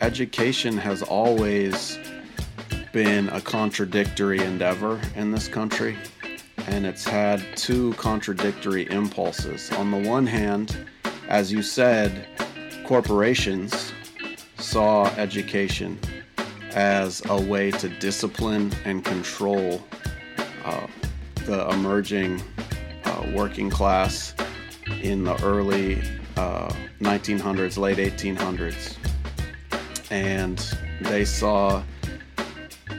Education has always been a contradictory endeavor in this country, and it's had two contradictory impulses. On the one hand, as you said, corporations saw education as a way to discipline and control uh, the emerging uh, working class in the early uh, 1900s, late 1800s. And they saw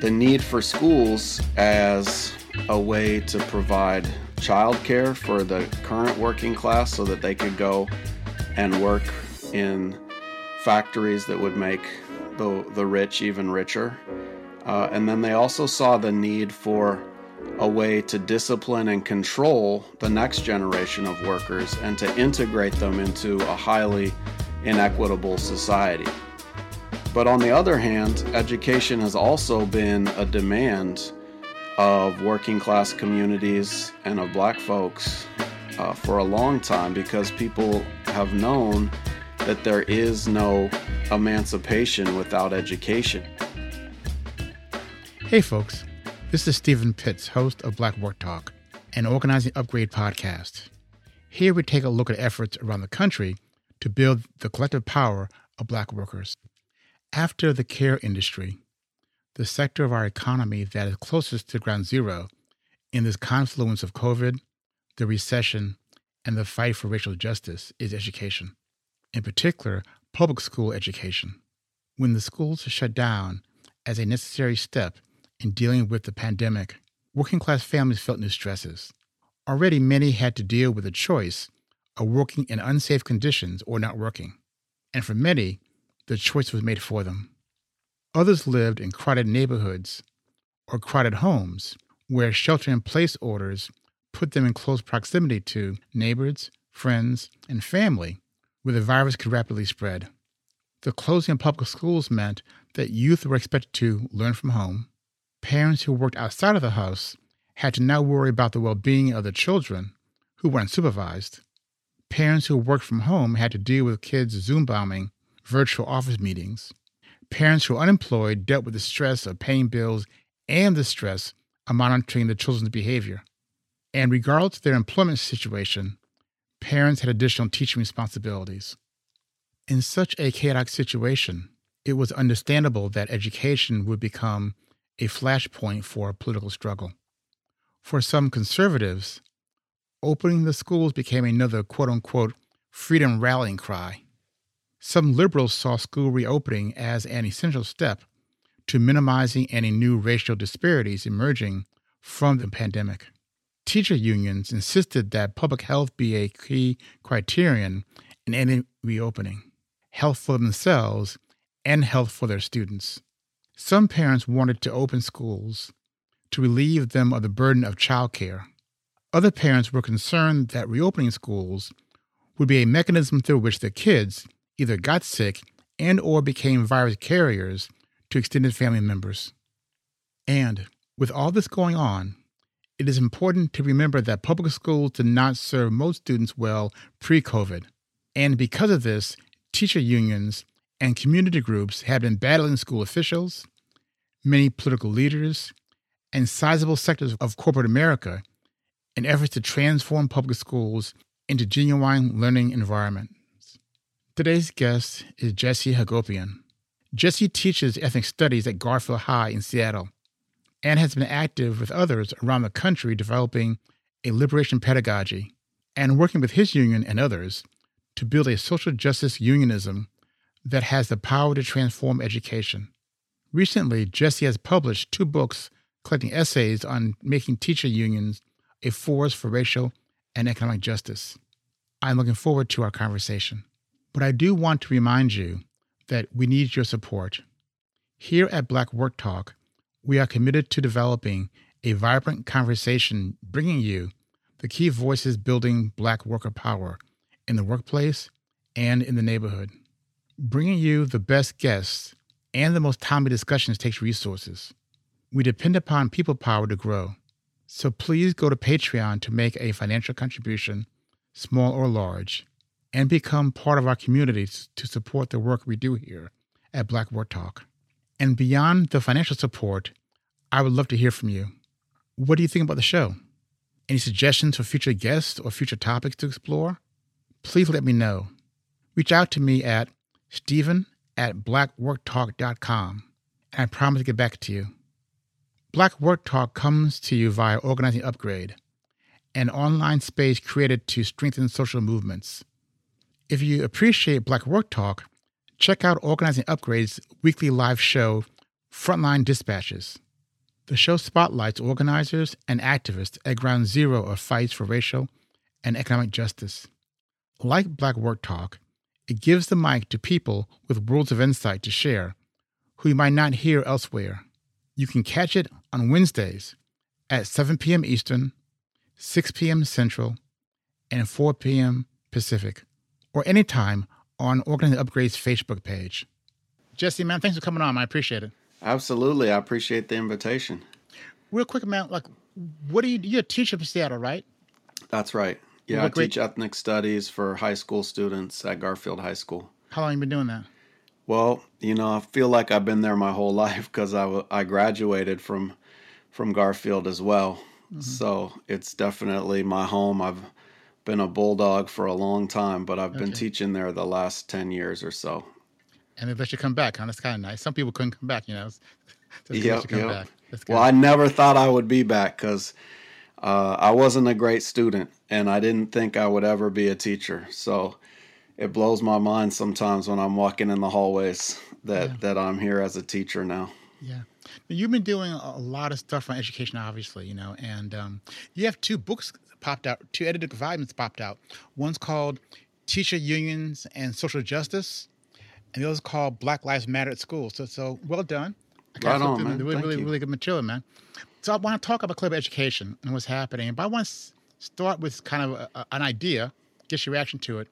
the need for schools as a way to provide childcare for the current working class so that they could go and work in factories that would make the, the rich even richer. Uh, and then they also saw the need for a way to discipline and control the next generation of workers and to integrate them into a highly inequitable society. But on the other hand, education has also been a demand of working class communities and of black folks uh, for a long time because people have known that there is no emancipation without education. Hey, folks. This is Stephen Pitts, host of Black Work Talk, an organizing upgrade podcast. Here we take a look at efforts around the country to build the collective power of black workers. After the care industry, the sector of our economy that is closest to ground zero in this confluence of COVID, the recession, and the fight for racial justice is education, in particular, public school education. When the schools shut down as a necessary step in dealing with the pandemic, working class families felt new stresses. Already, many had to deal with the choice of working in unsafe conditions or not working. And for many, the choice was made for them. Others lived in crowded neighborhoods or crowded homes where shelter in place orders put them in close proximity to neighbors, friends, and family where the virus could rapidly spread. The closing of public schools meant that youth were expected to learn from home. Parents who worked outside of the house had to now worry about the well being of their children who weren't supervised. Parents who worked from home had to deal with kids Zoom bombing virtual office meetings. Parents who were unemployed dealt with the stress of paying bills and the stress of monitoring the children's behavior. And regardless of their employment situation, parents had additional teaching responsibilities. In such a chaotic situation, it was understandable that education would become a flashpoint for political struggle. For some conservatives, opening the schools became another quote unquote freedom rallying cry. Some liberals saw school reopening as an essential step to minimizing any new racial disparities emerging from the pandemic. Teacher unions insisted that public health be a key criterion in any reopening health for themselves and health for their students. Some parents wanted to open schools to relieve them of the burden of childcare. Other parents were concerned that reopening schools would be a mechanism through which their kids either got sick and or became virus carriers to extended family members. And with all this going on, it is important to remember that public schools did not serve most students well pre COVID. And because of this, teacher unions and community groups have been battling school officials, many political leaders, and sizable sectors of corporate America in efforts to transform public schools into genuine learning environments. Today's guest is Jesse Hagopian. Jesse teaches ethnic studies at Garfield High in Seattle and has been active with others around the country developing a liberation pedagogy and working with his union and others to build a social justice unionism that has the power to transform education. Recently, Jesse has published two books collecting essays on making teacher unions a force for racial and economic justice. I'm looking forward to our conversation. But I do want to remind you that we need your support. Here at Black Work Talk, we are committed to developing a vibrant conversation bringing you the key voices building Black worker power in the workplace and in the neighborhood. Bringing you the best guests and the most timely discussions takes resources. We depend upon people power to grow. So please go to Patreon to make a financial contribution, small or large, and become part of our communities to support the work we do here at Black Work Talk. And beyond the financial support, I would love to hear from you. What do you think about the show? Any suggestions for future guests or future topics to explore? Please let me know. Reach out to me at stephen at blackworktalk.com, and I promise to get back to you. Black Work Talk comes to you via Organizing Upgrade, an online space created to strengthen social movements. If you appreciate Black Work Talk, check out Organizing Upgrade's weekly live show, Frontline Dispatches. The show spotlights organizers and activists at ground zero of fights for racial and economic justice. Like Black Work Talk, it gives the mic to people with worlds of insight to share who you might not hear elsewhere. You can catch it on Wednesdays at 7 p.m. Eastern, 6 p.m. Central, and 4 p.m. Pacific, or anytime on Organizing Upgrade's Facebook page. Jesse, man, thanks for coming on. I appreciate it. Absolutely. I appreciate the invitation. Real quick, man, like, what do you, you're a teacher from Seattle, right? That's right. Yeah, I teach ethnic studies for high school students at Garfield High School. How long you been doing that? Well, you know, I feel like I've been there my whole life because I, w- I graduated from from Garfield as well. Mm-hmm. So it's definitely my home. I've been a bulldog for a long time, but I've been teaching there the last ten years or so. And they let you come back, huh? That's kind of nice. Some people couldn't come back, you know. It's Yep, that you come yep. back. Good. Well, I never thought I would be back because uh, I wasn't a great student, and I didn't think I would ever be a teacher. So it blows my mind sometimes when I'm walking in the hallways that Yeah. that I'm here as a teacher now. Yeah. Now, You've been doing a lot of stuff on education, obviously, you know, and um, you have two books popped out, two edited volumes popped out. One's called Teacher Unions and Social Justice, and the other's called Black Lives Matter at School. So, so well done. Right on, man. Really, Thank really, you. really good material, man. So I want to talk about club education and what's happening, but I want to start with kind of a, a- an idea, get your reaction to it.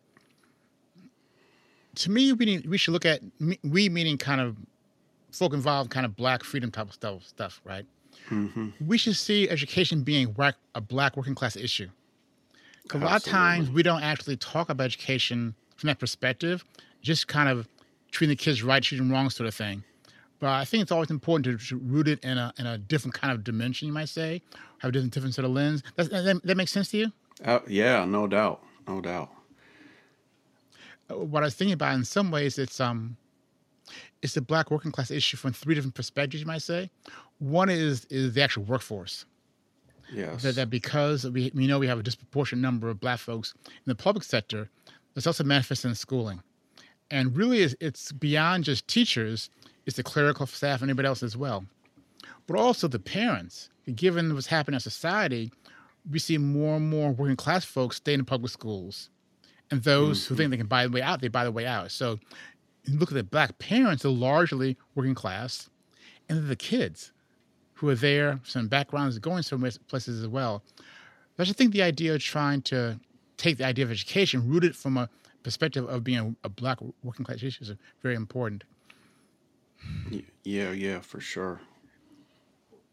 To me, we need, we should look at me- we meaning kind of folk involved, kind of black freedom type of stuff, stuff, right? hmm we should see education being a black working class issue. 'Cause a lot of times we don't actually talk about education from that perspective, just kind of treating the kids right, treating them wrong, sort of thing. But I think it's always important to, to root it in a in a different kind of dimension, you might say, have a different different sort of lens. That's, that, that makes sense to you? Uh, yeah, no doubt, no doubt. Uh, What I was thinking about in some ways, it's um, it's the black working class issue from three different perspectives, you might say. One is is the actual workforce. Yes. that, that because we, we know we have a disproportionate number of black folks in the public sector, it's also manifested in schooling. And really, it's, beyond just teachers, it's the clerical staff and anybody else as well. But also the parents. Given what's happening in society, we see more and more working class folks stay in public schools. And those who think they can buy the way out, they buy the way out. So look at the black parents, they're largely working class. And the kids who are there, some backgrounds going some places as well. I just think the idea of trying to take the idea of education, root it from a perspective of being a, black working class issue is very important. Yeah, yeah, for sure.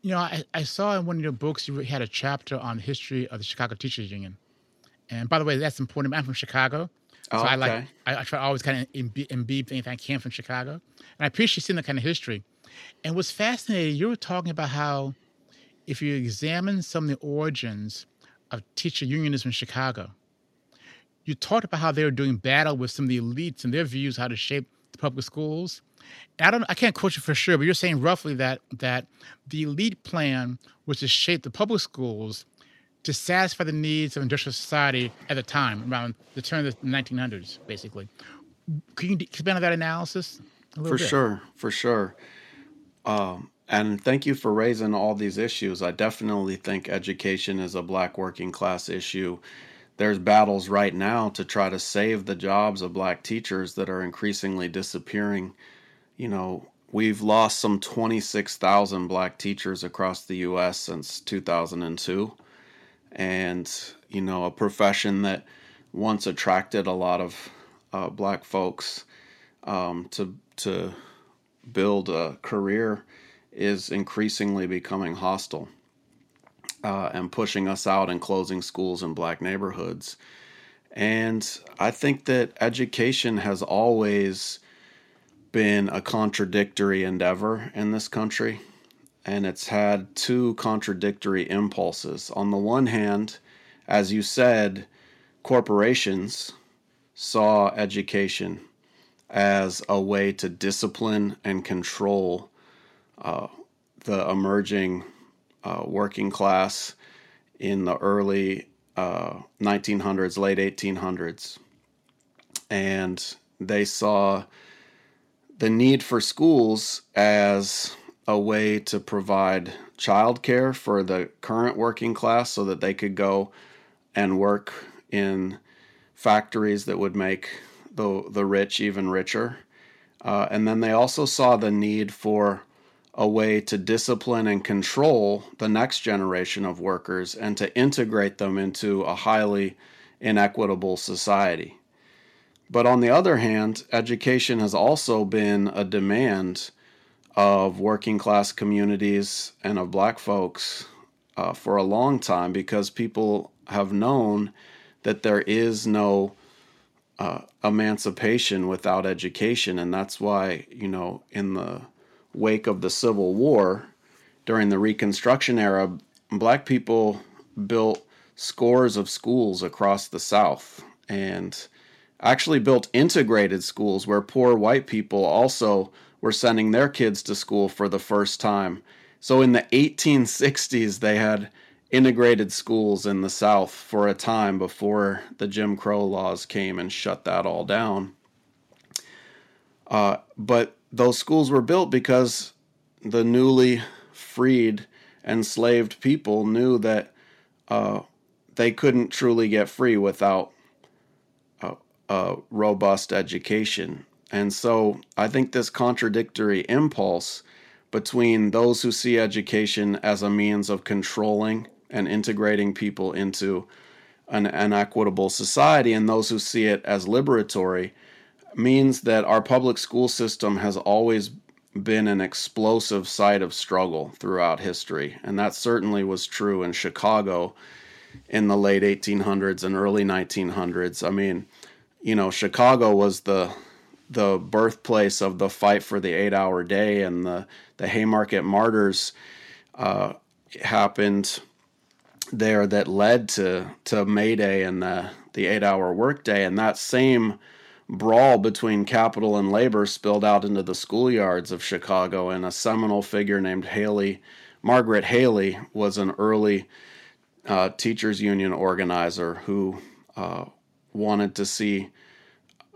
You know, I, I saw in one of your books you had a chapter on the history of the Chicago Teachers Union. And by the way, that's important. I'm from Chicago. So Oh, I like. I, I try to always kind of imbe- imbibe things I can from Chicago. And I appreciate seeing that kind of history. And what's fascinating, you were talking about how if you examine some of the origins of teacher unionism in Chicago, you talked about how they were doing battle with some of the elites and their views how to shape the public schools. And I don't I can't quote you for sure, but you're saying roughly that that the elite plan was to shape the public schools to satisfy the needs of industrial society at the time, around the turn of the 1900s, basically. Can you expand on that analysis a little For bit? sure, for sure. Um, and thank you for raising all these issues. I definitely think education is a black working class issue. There's battles right now to try to save the jobs of black teachers that are increasingly disappearing. You know, we've lost some 26,000 black teachers across the U.S. since 2002. And, you know, a profession that once attracted a lot of uh, black folks um, to, to build a career is increasingly becoming hostile uh, and pushing us out and closing schools in black neighborhoods. And I think that education has always been a contradictory endeavor in this country. And it's had two contradictory impulses. On the one hand, as you said, corporations saw education as a way to discipline and control uh, the emerging uh, working class in the early uh, 1900s, late 1800s. And they saw the need for schools as a way to provide childcare for the current working class so that they could go and work in factories that would make the, the rich even richer. Uh, and then they also saw the need for a way to discipline and control the next generation of workers and to integrate them into a highly inequitable society. But on the other hand, education has also been a demand of working class communities and of black folks uh, for a long time because people have known that there is no uh, emancipation without education. And that's why, you know, in the wake of the Civil War, during the Reconstruction era, black people built scores of schools across the South and actually built integrated schools where poor white people also were sending their kids to school for the first time. So in the 1860s, they had integrated schools in the South for a time before the Jim Crow laws came and shut that all down. Uh, but those schools were built because the newly freed, enslaved people knew that uh, they couldn't truly get free without a, a robust education. And so I think this contradictory impulse between those who see education as a means of controlling and integrating people into an, an equitable society and those who see it as liberatory means that our public school system has always been an explosive site of struggle throughout history. And that certainly was true in Chicago in the late 1800s and early 1900s. I mean, you know, Chicago was the the birthplace of the fight for the eight hour day and the, the Haymarket Martyrs uh, happened there that led to, to May Day and the, the eight hour workday. And that same brawl between capital and labor spilled out into the schoolyards of Chicago, and a seminal figure named Haley, Margaret Haley, was an early uh, teachers union organizer who uh, wanted to see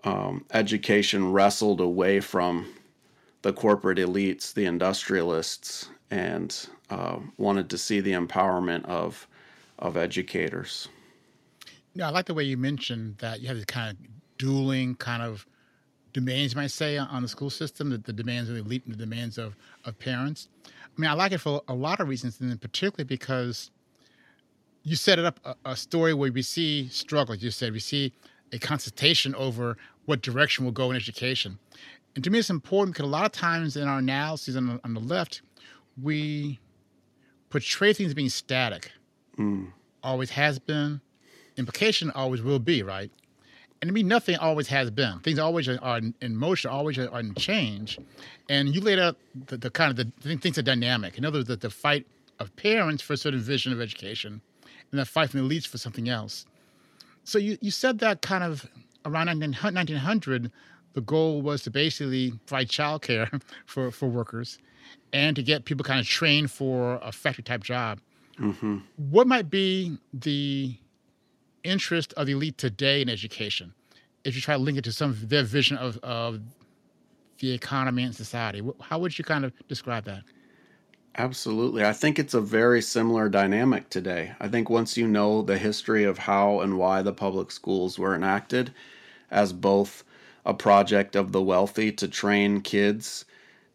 um, education wrestled away from the corporate elites, the industrialists, and uh, wanted to see the empowerment of of educators. Yeah, I like the way you mentioned that you have this kind of dueling kind of demands, you might say, on the school system, the, the demands of the elite and the demands of, of parents. I mean, I like it for a lot of reasons, and particularly because you set it up a, a story where we see struggle. You said we see a consultation over what direction we'll go in education. And to me, it's important because a lot of times in our analyses on the, on the left, we portray things as being static. Mm. Always has been. Implication always will be, right? And I mean, nothing always has been. Things always are in motion, always are in change. And you laid out the, the kind of the things are dynamic. In other words, the, the fight of parents for a certain vision of education, and the fight from the elites for something else. So you, you said that kind of around 1900, the goal was to basically provide childcare for, for workers and to get people kind of trained for a factory type job. Mm-hmm. What might be the interest of the elite today in education, if you try to link it to some of their vision of, of the economy and society, how would you kind of describe that? Absolutely. I think it's a very similar dynamic today. I think once you know the history of how and why the public schools were enacted as both a project of the wealthy to train kids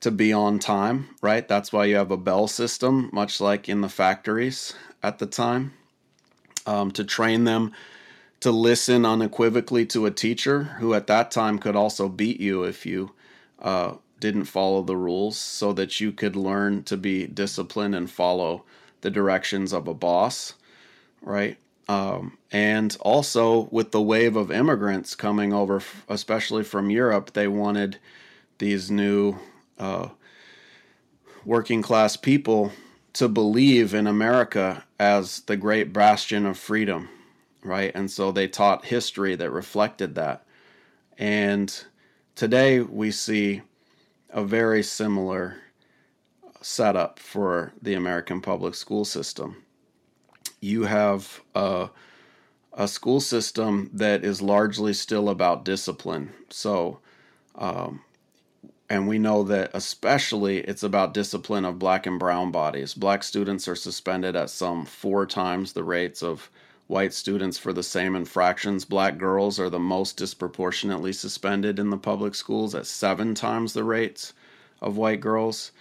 to be on time, right? That's why you have a bell system, much like in the factories at the time um, to train them to listen unequivocally to a teacher who at that time could also beat you if you uh, didn't follow the rules so that you could learn to be disciplined and follow the directions of a boss, right? Um, and also with the wave of immigrants coming over, especially from Europe, they wanted these new uh, working class people to believe in America as the great bastion of freedom, right? And so they taught history that reflected that. And today we see a very similar setup for the American public school system you have a, a school system that is largely still about discipline. So, um, and we know that especially it's about discipline of black and brown bodies. Black students are suspended at some four times the rates of white students for the same infractions. Black girls are the most disproportionately suspended in the public schools at seven times the rates of white girls.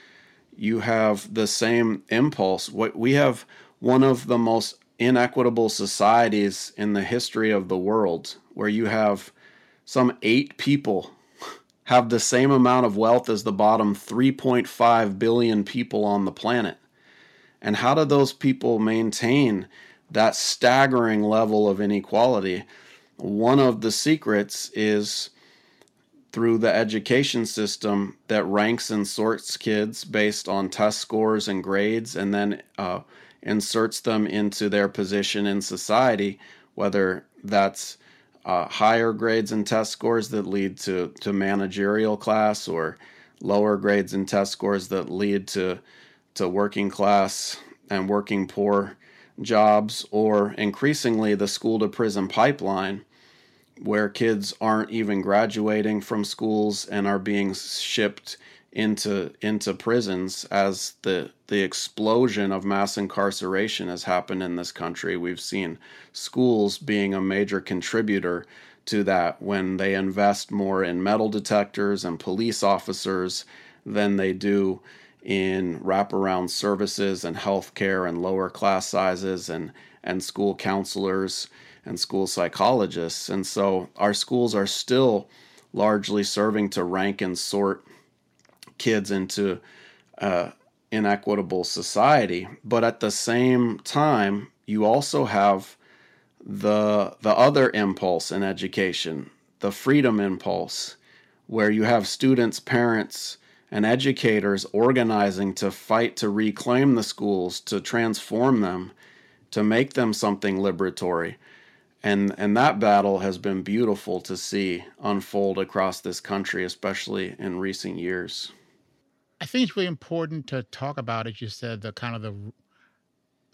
You have the same impulse. We have one of the most inequitable societies in the history of the world where you have some eight people have the same amount of wealth as the bottom 3.5 billion people on the planet. And how do those people maintain that staggering level of inequality? One of the secrets is through the education system that ranks and sorts kids based on test scores and grades and then uh, inserts them into their position in society, whether that's uh, higher grades and test scores that lead to, to managerial class or lower grades and test scores that lead to, to working class and working poor jobs, or increasingly the school to prison pipeline, where kids aren't even graduating from schools and are being shipped into into prisons as the the explosion of mass incarceration has happened in this country. We've seen schools being a major contributor to that when they invest more in metal detectors and police officers than they do in wraparound services and healthcare and lower class sizes and and school counselors and school psychologists. And so our schools are still largely serving to rank and sort kids into uh, inequitable society. But at the same time, you also have the the other impulse in education, the freedom impulse, where you have students, parents, and educators organizing to fight to reclaim the schools, to transform them, to make them something liberatory. And and that battle has been beautiful to see unfold across this country, especially in recent years. I think it's really important to talk about, as you said, the kind of the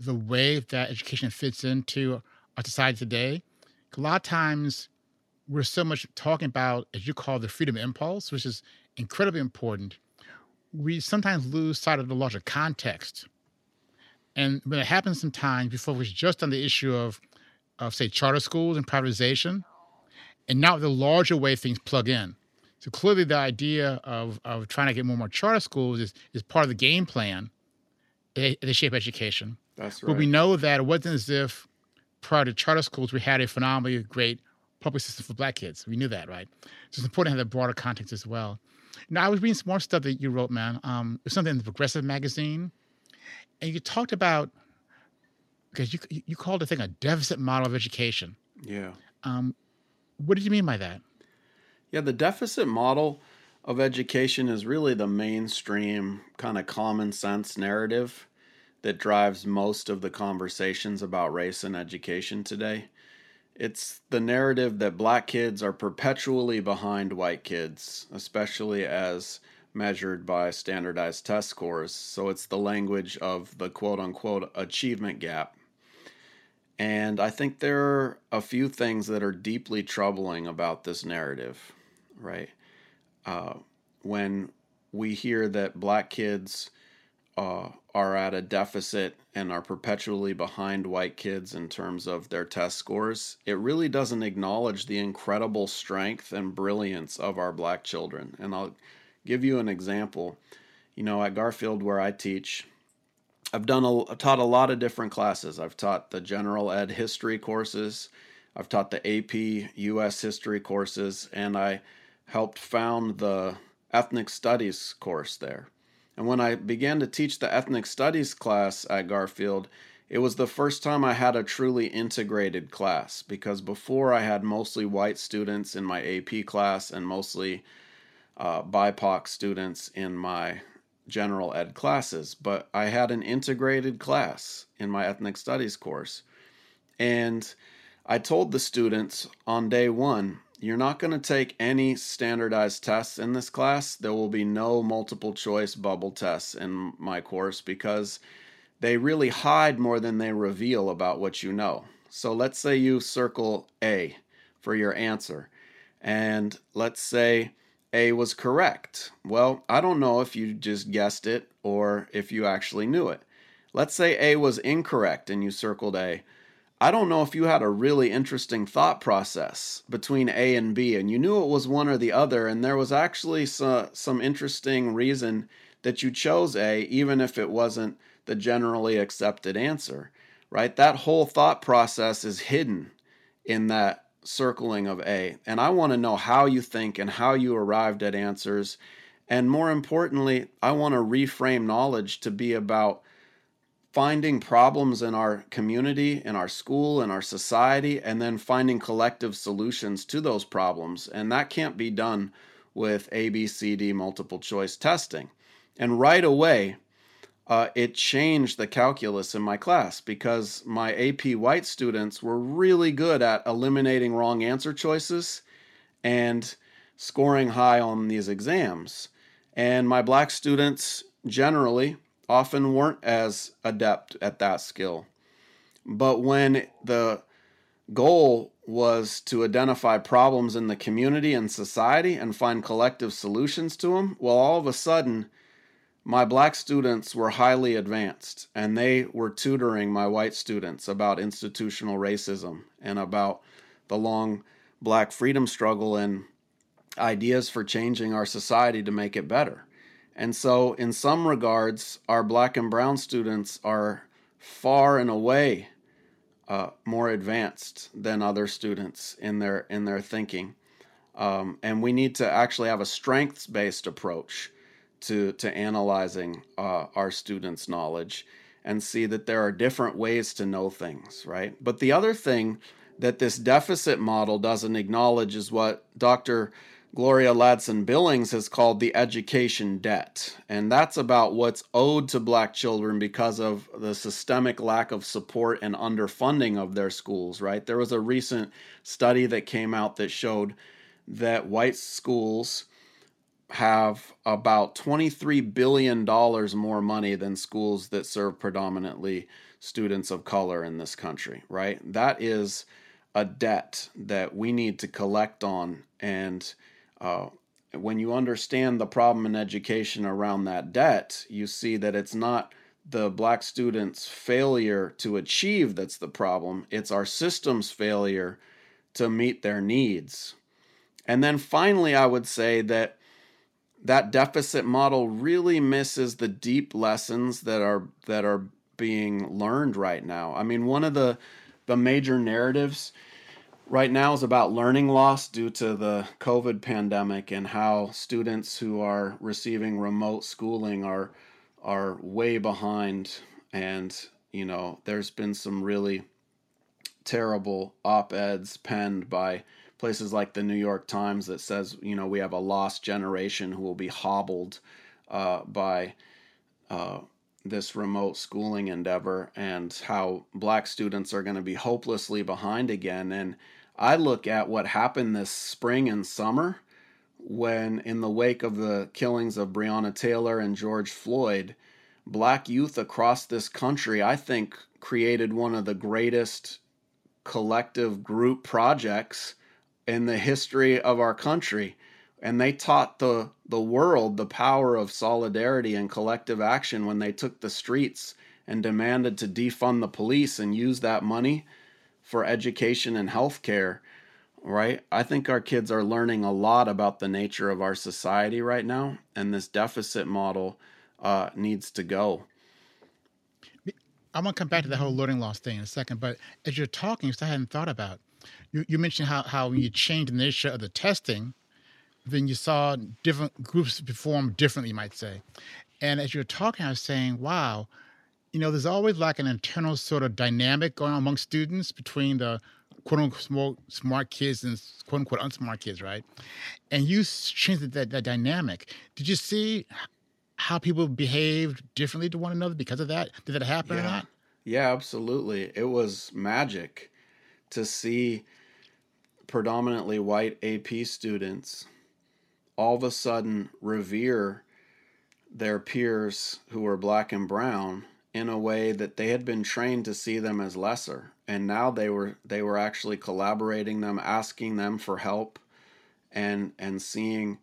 the way that education fits into our society today. A lot of times, we're so much talking about, as you call, the freedom impulse, which is incredibly important. We sometimes lose sight of the larger context, and when it happens, sometimes before it was just on the issue of, of say, charter schools and privatization, and now the larger way things plug in. So clearly, the idea of, of trying to get more and more charter schools is, is part of the game plan to shape education. That's right. But we know that it wasn't as if prior to charter schools we had a phenomenally great public system for black kids. We knew that, right? So it's important to have the broader context as well. Now, I was reading some more stuff that you wrote, man. Um, it was something in the Progressive magazine, and you talked about because you you called the thing a deficit model of education. Yeah. Um, what did you mean by that? Yeah, the deficit model of education is really the mainstream kind of common sense narrative that drives most of the conversations about race and education today. It's the narrative that black kids are perpetually behind white kids, especially as measured by standardized test scores. So it's the language of the quote unquote achievement gap. And I think there are a few things that are deeply troubling about this narrative right? Uh, when we hear that black kids uh, are at a deficit and are perpetually behind white kids in terms of their test scores, it really doesn't acknowledge the incredible strength and brilliance of our black children. And I'll give you an example. You know, at Garfield, where I teach, I've done a, taught a lot of different classes. I've taught the general ed history courses, I've taught the AP US history courses, and I helped found the ethnic studies course there. And when I began to teach the ethnic studies class at Garfield, it was the first time I had a truly integrated class because before I had mostly white students in my AP class and mostly uh, BIPOC students in my general ed classes, but I had an integrated class in my ethnic studies course. And I told the students on day one, you're not going to take any standardized tests in this class. There will be no multiple choice bubble tests in my course because they really hide more than they reveal about what you know. So let's say you circle A for your answer, and let's say A was correct. Well, I don't know if you just guessed it or if you actually knew it. Let's say A was incorrect and you circled A. I don't know if you had a really interesting thought process between A and B and you knew it was one or the other, and there was actually some, uh, some interesting reason that you chose A, even if it wasn't the generally accepted answer, right? That whole thought process is hidden in that circling of A. And I want to know how you think and how you arrived at answers. And more importantly, I want to reframe knowledge to be about finding problems in our community, in our school, in our society, and then finding collective solutions to those problems. And that can't be done with ABCD multiple choice testing. And right away, uh, it changed the calculus in my class because my AP White students were really good at eliminating wrong answer choices and scoring high on these exams. And my black students generally often weren't as adept at that skill. But when the goal was to identify problems in the community and society and find collective solutions to them, well, all of a sudden, my black students were highly advanced and they were tutoring my white students about institutional racism and about the long black freedom struggle and ideas for changing our society to make it better. And so, in some regards, our black and brown students are far and away uh, more advanced than other students in their in their thinking. Um, and we need to actually have a strengths based approach to to analyzing uh, our students' knowledge and see that there are different ways to know things, right? But the other thing that this deficit model doesn't acknowledge is what Dr. Gloria Ladson Billings has called the education debt. And that's about what's owed to black children because of the systemic lack of support and underfunding of their schools, right? There was a recent study that came out that showed that white schools have about $23 billion more money than schools that serve predominantly students of color in this country, right? That is a debt that we need to collect on. And uh, when you understand the problem in education around that debt, you see that it's not the black students' failure to achieve that's the problem, it's our system's failure to meet their needs. And then finally, I would say that that deficit model really misses the deep lessons that are that are being learned right now. I mean, one of the the major narratives right now is about learning loss due to the COVID pandemic and how students who are receiving remote schooling are are way behind and you know there's been some really terrible op-eds penned by places like the New York Times that says, you know, we have a lost generation who will be hobbled uh, by uh, this remote schooling endeavor and how black students are going to be hopelessly behind again. And I look at what happened this spring and summer when, in the wake of the killings of Breonna Taylor and George Floyd, black youth across this country, I think, created one of the greatest collective group projects in the history of our country. And they taught the, the world the power of solidarity and collective action when they took the streets and demanded to defund the police and use that money for education and healthcare. Right? I think our kids are learning a lot about the nature of our society right now, and this deficit model uh, needs to go. I'm gonna come back to the whole learning loss thing in a second, but as you're talking, I hadn't thought about you, you mentioned how, how when you changed the nature of the testing then you saw different groups perform differently, you might say. And as you're talking, I was saying, wow, you know, there's always like an internal sort of dynamic going on among students between the quote unquote smart kids and quote unquote unsmart kids, right? And you changed that, that dynamic. Did you see how people behaved differently to one another because of that? Did that happen yeah. or not? Yeah, absolutely. It was magic to see predominantly white AP students all of a sudden revere their peers who were black and brown in a way that they had been trained to see them as lesser. And now they were they were actually collaborating them asking them for help and and seeing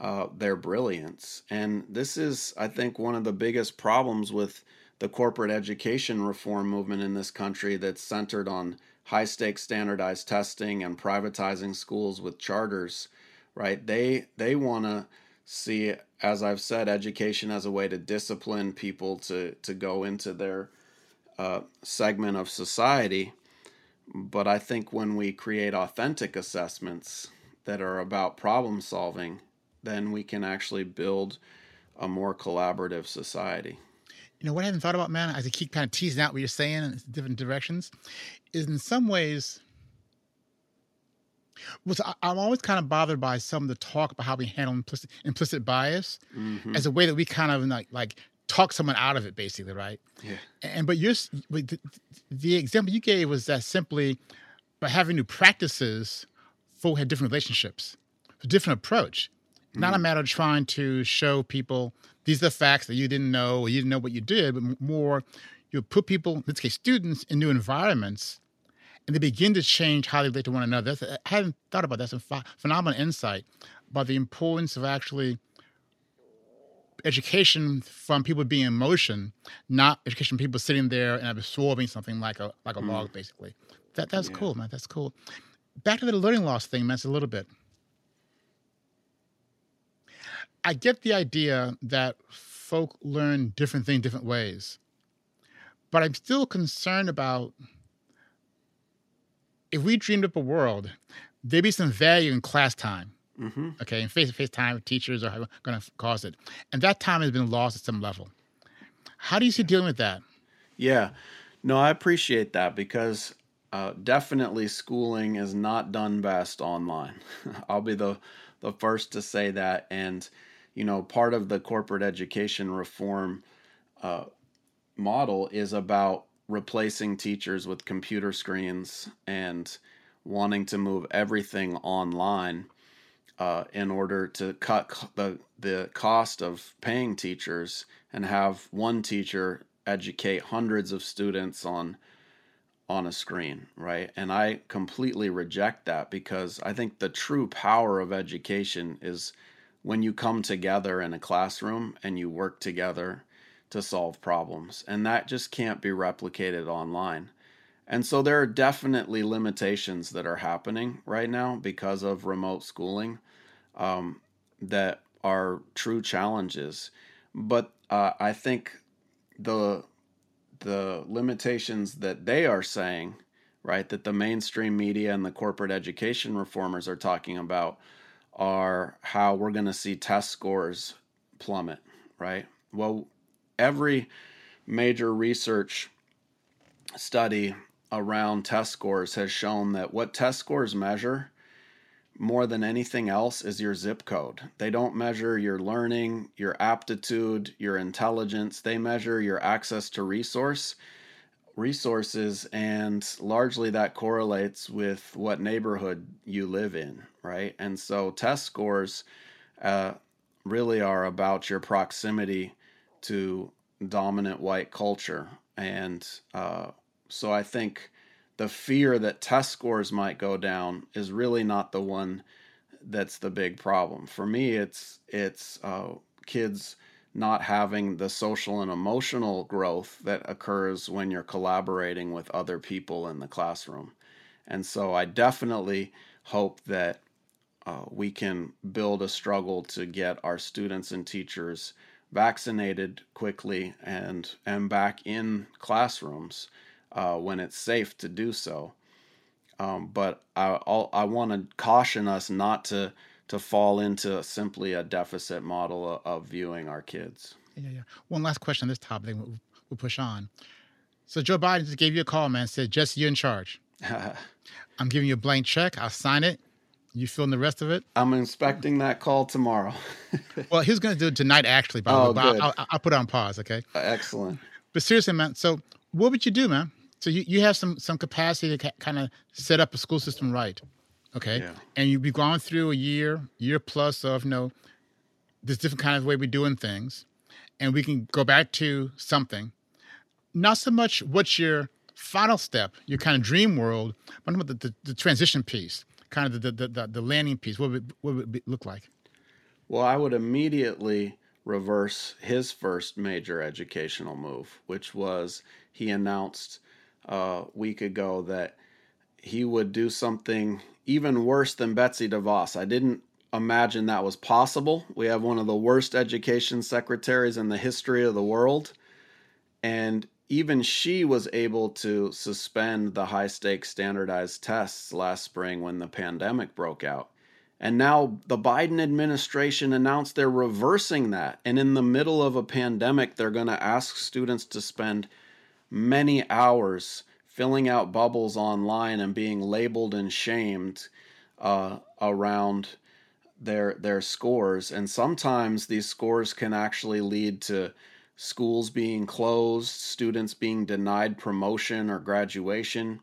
uh, their brilliance. And this is i think one of the biggest problems with the corporate education reform movement in this country that's centered on high stakes standardized testing and privatizing schools with charters right? They they want to see as i've said education as a way to discipline people to to go into their uh, segment of society. But i think when we create authentic assessments that are about problem solving then we can actually build a more collaborative society. You know what I hadn't thought about, man, as I keep kind of teasing out what you're saying in different directions, is in some ways, was I'm always kind of bothered by some of the talk about how we handle implicit implicit bias mm-hmm. as a way that we kind of like like talk someone out of it, basically, right? Yeah. And but you're the, the example you gave was that simply by having new practices, folk had different relationships, a different approach. Mm-hmm. Not a mm-hmm. matter of trying to show people these are the facts that you didn't know or you didn't know what you did, but more you put people, in this case students, in new environments and they begin to change how they relate to one another. That's, I hadn't thought about that. That's a phenomenal insight about the importance of actually education from people being in motion, not education from people sitting there and absorbing something like a like a mm. log, basically. That that's yeah. cool, man. That's cool. Back to the learning loss thing, man. It's a little bit. I get the idea that folk learn different things different ways, but I'm still concerned about if we dreamed up a world, there'd be some value in class time. Mm-hmm. Okay, and face to face time, teachers are going to cause it, and that time has been lost at some level. How do you see dealing with that? Yeah, no, I appreciate that because uh, definitely schooling is not done best online. I'll be the the first to say that, and you know, part of the corporate education reform uh, model is about replacing teachers with computer screens and wanting to move everything online uh, in order to cut the the cost of paying teachers and have one teacher educate hundreds of students on on a screen, right? And I completely reject that because I think the true power of education is when you come together in a classroom and you work together to solve problems. And that just can't be replicated online. And so there are definitely limitations that are happening right now because of remote schooling um, that are true challenges. But uh, I think the the limitations that they are saying, right, that the mainstream media and the corporate education reformers are talking about, are how we're going to see test scores plummet, right? Well, every major research study around test scores has shown that what test scores measure more than anything else is your zip code. They don't measure your learning, your aptitude, your intelligence. They measure your access to resource resources and largely that correlates with what neighborhood you live in, right? And so test scores uh, really are about your proximity to dominant white culture. And uh, so I think the fear that test scores might go down is really not the one that's the big problem. For me, it's it's uh, kids not having the social and emotional growth that occurs when you're collaborating with other people in the classroom. And so I definitely hope that uh, we can build a struggle to get our students and teachers vaccinated quickly and and back in classrooms uh, when it's safe to do so. Um, but I I'll, I want to caution us not to to fall into simply a deficit model of, of viewing our kids. Yeah, yeah. One last question on this topic, then we'll, we'll push on. So Joe Biden just gave you a call, man. Said, "Jesse, you're in charge. I'm giving you a blank check. I'll sign it. You filling the rest of it? I'm inspecting that call tomorrow. well, he's going to do it tonight, actually, by the Oh, way, but. I'll, I'll, I'll put it on pause, okay? Excellent. But seriously, man, so what would you do, man? So you, you have some some capacity to kind of set up a school system right, okay? Yeah. And you've been going through a year, year plus of, you know, this different kind of way we're doing things. And we can go back to something. Not so much what's your final step, your kind of dream world, but about the, the, the transition piece, kind of the, the, the, the landing piece. What would, it, what would it look like? Well, I would immediately reverse his first major educational move, which was he announced a week ago that he would do something even worse than Betsy DeVos. I didn't imagine that was possible. We have one of the worst education secretaries in the history of the world. And even she was able to suspend the high stakes standardized tests last spring when the pandemic broke out. And now the Biden administration announced they're reversing that. And in the middle of a pandemic, they're going to ask students to spend many hours filling out bubbles online and being labeled and shamed uh, around their their scores. And sometimes these scores can actually lead to schools being closed, students being denied promotion or graduation,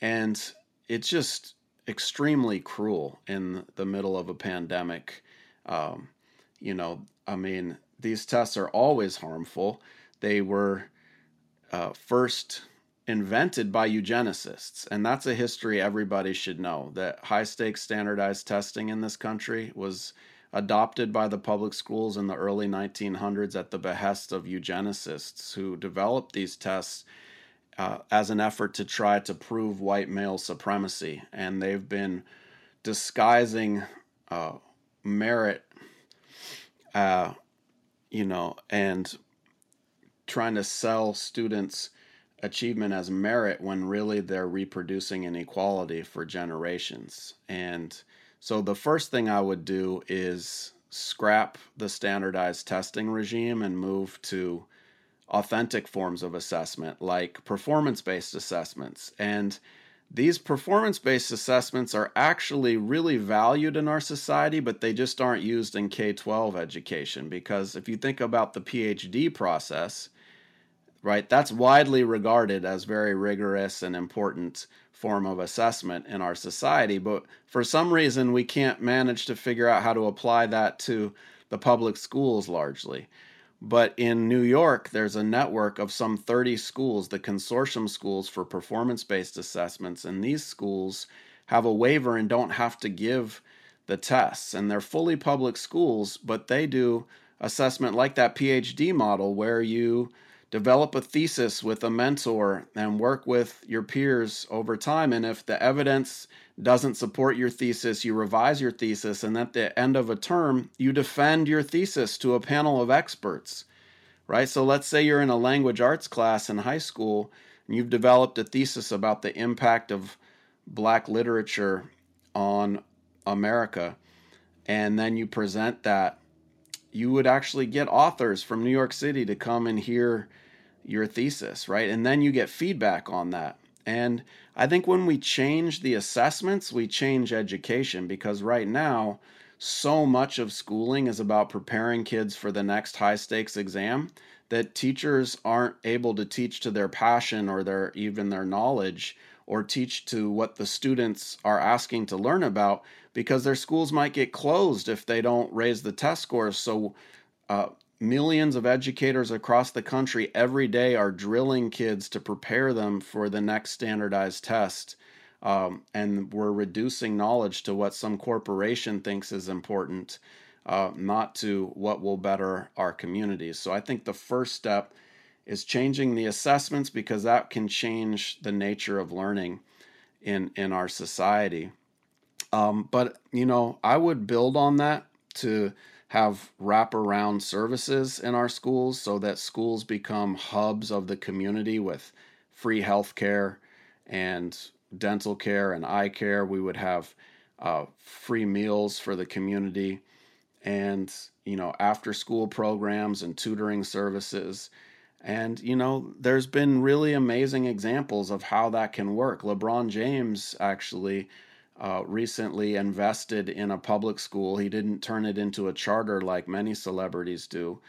and it's just extremely cruel in the middle of a pandemic. Um, you know, I mean, these tests are always harmful. They were uh, first invented by eugenicists, and that's a history everybody should know. That high stakes standardized testing in this country was adopted by the public schools in the early 1900s at the behest of eugenicists who developed these tests uh, as an effort to try to prove white male supremacy. And they've been disguising uh, merit, uh, you know, and trying to sell students achievement as merit when really they're reproducing inequality for generations. And so the first thing I would do is scrap the standardized testing regime and move to authentic forms of assessment like performance based assessments. And these performance based assessments are actually really valued in our society, but they just aren't used in K 12 education. Because if you think about the PhD process, right, that's widely regarded as very rigorous and important form of assessment in our society. But for some reason, we can't manage to figure out how to apply that to the public schools largely. But in New York, there's a network of some 30 schools, the consortium schools for performance based assessments. And these schools have a waiver and don't have to give the tests. And they're fully public schools, but they do assessment like that PhD model where you develop a thesis with a mentor and work with your peers over time. And if the evidence doesn't support your thesis, you revise your thesis, and at the end of a term, you defend your thesis to a panel of experts, right? So let's say you're in a language arts class in high school and you've developed a thesis about the impact of black literature on America, and then you present that. You would actually get authors from New York City to come and hear your thesis, right? And then you get feedback on that. And I think when we change the assessments, we change education because right now, so much of schooling is about preparing kids for the next high stakes exam that teachers aren't able to teach to their passion or their even their knowledge or teach to what the students are asking to learn about because their schools might get closed if they don't raise the test scores so uh, millions of educators across the country every day are drilling kids to prepare them for the next standardized test. Um, and we're reducing knowledge to what some corporation thinks is important, uh, not to what will better our communities. So I think the first step is changing the assessments because that can change the nature of learning in in our society. Um, but you know, I would build on that to have wraparound services in our schools so that schools become hubs of the community with free health care and dental care and eye care. We would have uh, free meals for the community, and you know after school programs and tutoring services. And you know, there's been really amazing examples of how that can work. LeBron James actually uh, recently invested in a public school. He didn't turn it into a charter like many celebrities do.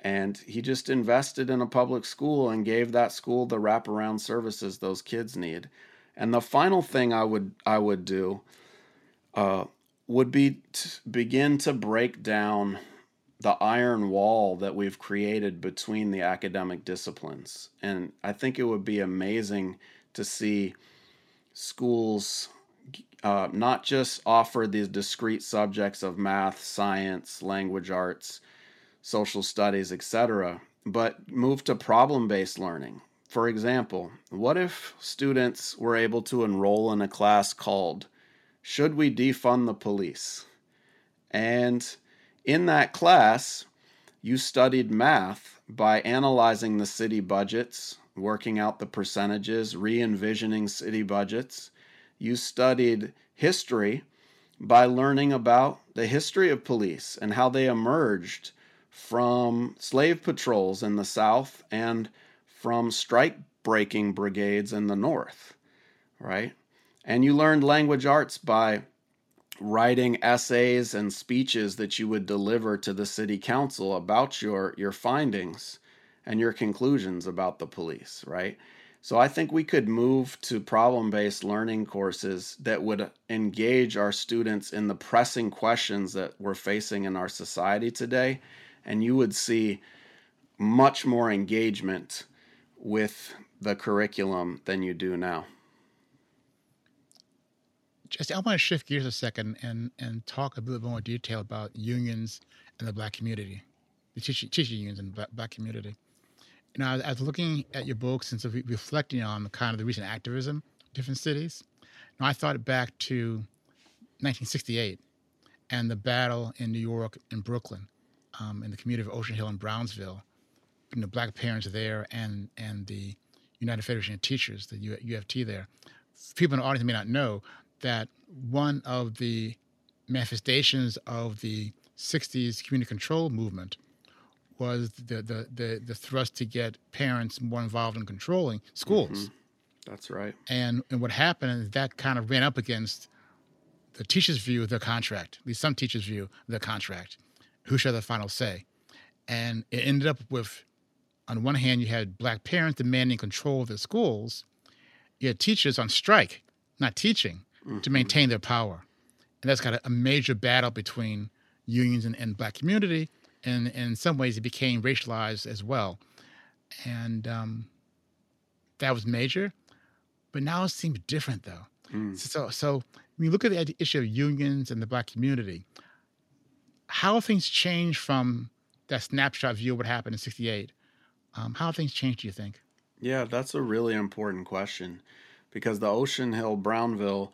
And he just invested in a public school and gave that school the wraparound services those kids need. And the final thing I would I would do uh, would be to begin to break down the iron wall that we've created between the academic disciplines. And I think it would be amazing to see schools uh, not just offer these discrete subjects of math, science, language arts, social studies, etc., but move to problem based learning. For example, what if students were able to enroll in a class called Should We Defund the Police? And in that class, you studied math by analyzing the city budgets, working out the percentages, re envisioning city budgets you studied history by learning about the history of police and how they emerged from slave patrols in the South and from strike breaking brigades in the North, right? And you learned language arts by writing essays and speeches that you would deliver to the city council about your your findings and your conclusions about the police, right? So I think we could move to problem based learning courses that would engage our students in the pressing questions that we're facing in our society today. And you would see much more engagement with the curriculum than you do now. Jesse, I want to shift gears a second and, and talk a little bit more detail about unions and the black community, the teacher, teacher unions and the black community know, I, I was looking at your books and so reflecting on the kind of the recent activism different cities. Now, I thought back to 1968 and the battle in New York and Brooklyn, um, in the community of Ocean Hill and Brownsville. You know, black parents there and and the United Federation of Teachers, the UFT there. People in the audience may not know that one of the manifestations of the 60s community control movement was the, the, the, the thrust to get parents more involved in controlling schools. Mm-hmm. That's right. And, and what happened is that kind of ran up against the teacher's view of the contract, at least some teachers' view of the contract. Who should have the final say? And it ended up with, on one hand, you had black parents demanding control of their schools. You had teachers on strike, not teaching, mm-hmm. to maintain their power. And that's got a, a major battle between unions and, and black community and, in some ways it became racialized as well. And um, that was major. But now it seems different though. Mm. So, so when you look at the issue of unions and the black community, how have things changed from that snapshot view of what happened in 68? Um, how have things changed, do you think? Yeah, that's a really important question because the Ocean Hill Brownsville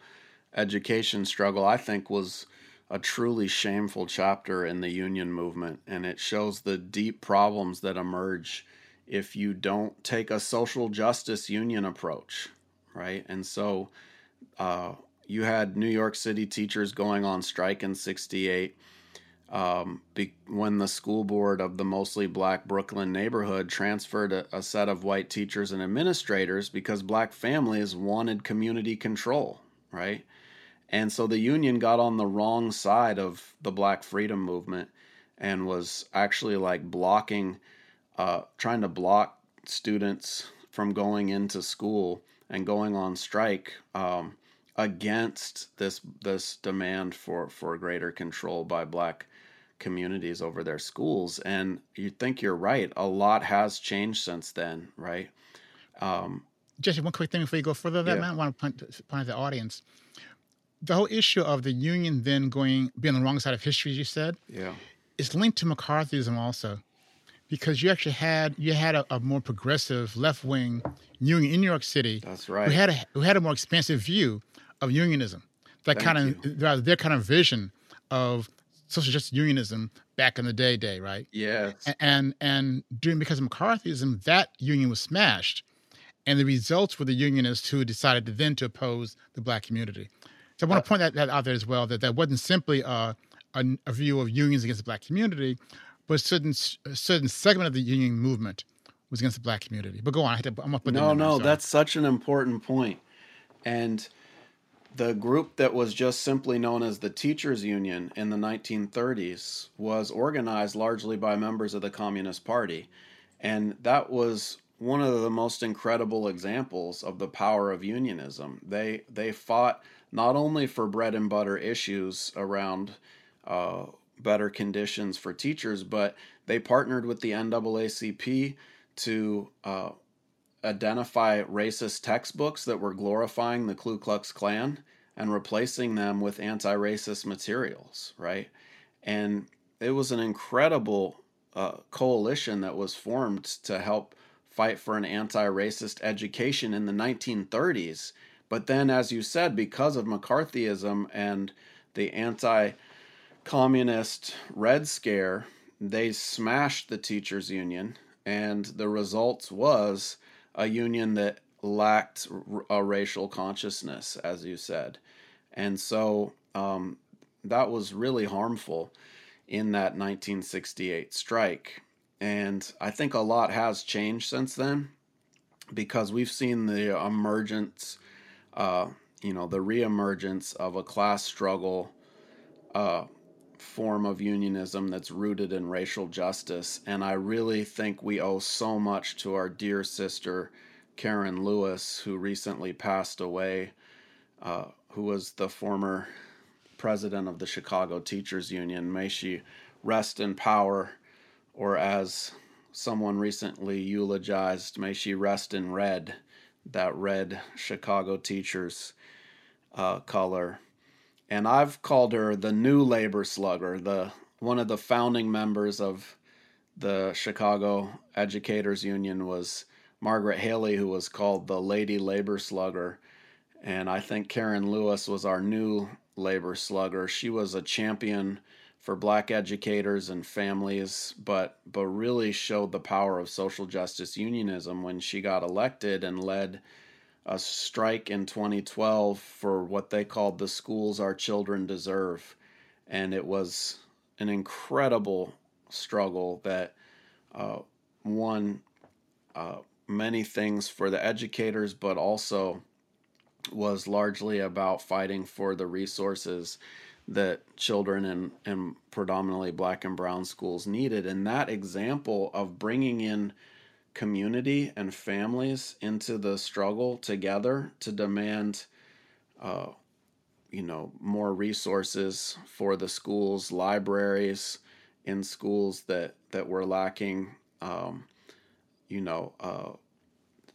education struggle, I think, was a truly shameful chapter in the union movement, and it shows the deep problems that emerge if you don't take a social justice union approach, right? And so uh, you had New York City teachers going on strike in 68. Um, be, when the school board of the mostly black Brooklyn neighborhood transferred a, a set of white teachers and administrators because black families wanted community control, right? And so the union got on the wrong side of the black freedom movement and was actually like blocking, uh, trying to block students from going into school and going on strike um, against this this demand for for greater control by black communities over their schools. And you think you're right. A lot has changed since then, right? Um, Jesse, one quick thing before you go further, that yeah. man, I want to point, point the audience the whole issue of the Union then going being on the wrong side of history, as you said, yeah, is linked to McCarthyism also, because you actually had you had a, a more progressive left wing Union in New York City. That's right. Who had a who had a more expansive view of unionism, that Thank kind of their their kind of vision of social justice unionism back in the day, day right? Yes. And and, and during because of McCarthyism, that union was smashed, and the results were the unionists who decided to then to oppose the black community. So I want to uh, point that, that out there as well that that wasn't simply a, a, a view of unions against the black community, but a certain a certain segment of the union movement was against the black community. But go on, I to, I'm put no, that no, that's such an important point, and the group that was just simply known as the Teachers Union in the 1930s was organized largely by members of the Communist Party. And that was one of the most incredible examples of the power of unionism. They, they fought not only for bread and butter issues around uh, better conditions for teachers, but they partnered with the NAACP to uh, identify racist textbooks that were glorifying the Ku Klux Klan and replacing them with anti racist materials, right? And it was an incredible uh, coalition that was formed to help fight for an anti racist education in the 1930s. But then, as you said, because of McCarthyism and the anti communist Red Scare, they smashed the teachers' union, and the result was a union that lacked a racial consciousness, as you said. And so um, that was really harmful in that 1968 strike. And I think a lot has changed since then because we've seen the emergence, uh, you know, the reemergence of a class struggle uh, form of unionism that's rooted in racial justice. And I really think we owe so much to our dear sister, Karen Lewis, who recently passed away, uh, who was the former president of the Chicago Teachers Union. May she rest in power, or as someone recently eulogized, may she rest in red, that red Chicago teachers uh, color. And I've called her the new labor slugger, the one of the founding members of the Chicago Educators Union was Margaret Haley, who was called the Lady Labor Slugger. And I think Karen Lewis was our new labor slugger. She was a champion for black educators and families, but but really showed the power of social justice unionism when she got elected and led a strike in 2012 for what they called the schools our children deserve. And it was an incredible struggle that uh, won uh, many things for the educators, but also was largely about fighting for the resources that children in, in predominantly black and brown schools needed. And that example of bringing in community and families into the struggle together to demand, uh, you know, more resources for the schools, libraries in schools that, that were lacking, um, you know, uh,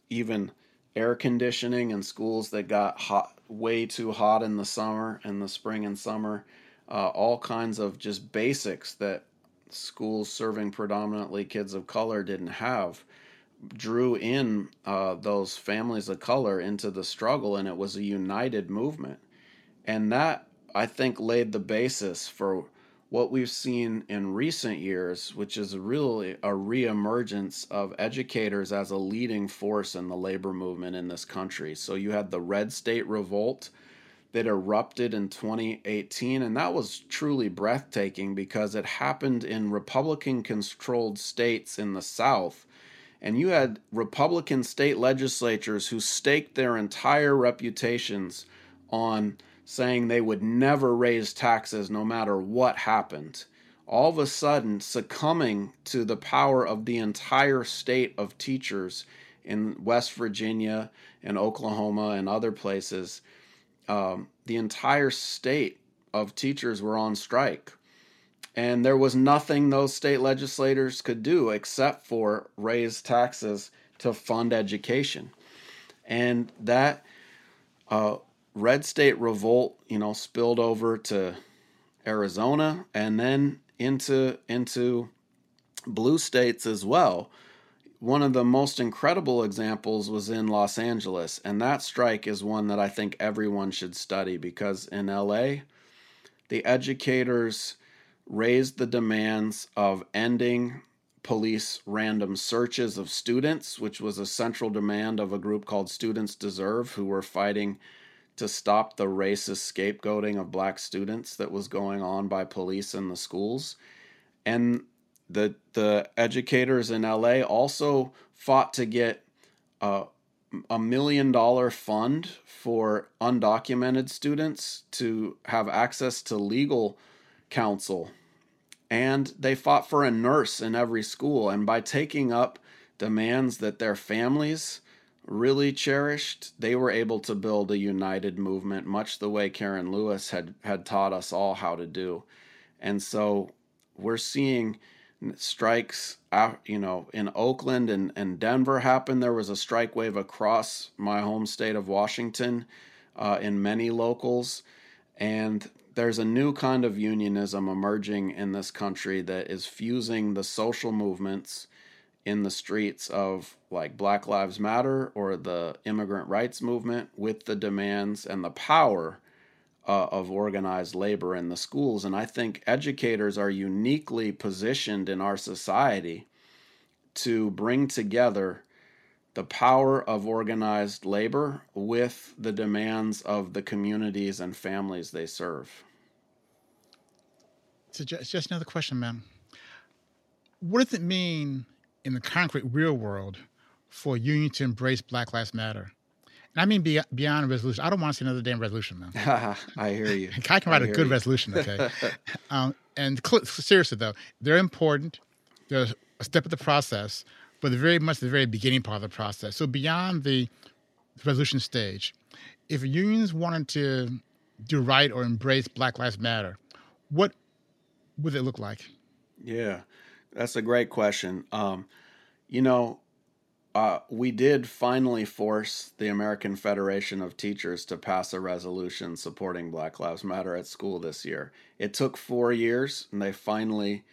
even air conditioning in schools that got hot, way too hot in the summer, in the spring and summer, uh, all kinds of just basics that schools serving predominantly kids of color didn't have drew in uh, those families of color into the struggle and it was a united movement. And that i think laid the basis for what we've seen in recent years, which is really a reemergence of educators as a leading force in the labor movement in this country. So you had the Red State Revolt that erupted in 2018, and that was truly breathtaking because it happened in Republican controlled states in the South. And you had Republican state legislatures who staked their entire reputations on saying they would never raise taxes no matter what happened, all of a sudden succumbing to the power of the entire state of teachers in West Virginia and Oklahoma and other places, um, the entire state of teachers were on strike. And there was nothing those state legislators could do except for raise taxes to fund education. And that uh, Red State Revolt, you know, spilled over to Arizona and then into into blue states as well. One of the most incredible examples was in Los Angeles, and that strike is one that I think everyone should study because in LA, the educators raised the demands of ending police random searches of students, which was a central demand of a group called Students Deserve, who were fighting to stop the racist scapegoating of black students that was going on by police in the schools. And the the educators in LA also fought to get uh, a million dollar fund for undocumented students to have access to legal counsel. And they fought for a nurse in every school. And by taking up demands that their families really cherished, they were able to build a united movement, much the way Karen Lewis had, had taught us all how to do. And so we're seeing strikes you know in oakland and, and denver happened there was a strike wave across my home state of washington uh, in many locals and there's a new kind of unionism emerging in this country that is fusing the social movements in the streets of like black lives matter or the immigrant rights movement with the demands and the power uh, of organized labor in the schools. And I think educators are uniquely positioned in our society to bring together the power of organized labor with the demands of the communities and families they serve. So just, just another question, ma'am. What does it mean in the concrete real world for union to embrace Black Lives Matter? And I mean beyond resolution. I don't want to see another damn resolution, man. I hear you. I can write I a good you. resolution, okay? um, and cl- seriously, though, they're important. They're a step of the process, but they're very much the very beginning part of the process. So beyond the resolution stage, if unions wanted to do right or embrace Black Lives Matter, what would it look like? Yeah, that's a great question. Um, you know, uh, we did finally force the American Federation of Teachers to pass a resolution supporting Black Lives Matter at school this year. It took four years, and they finally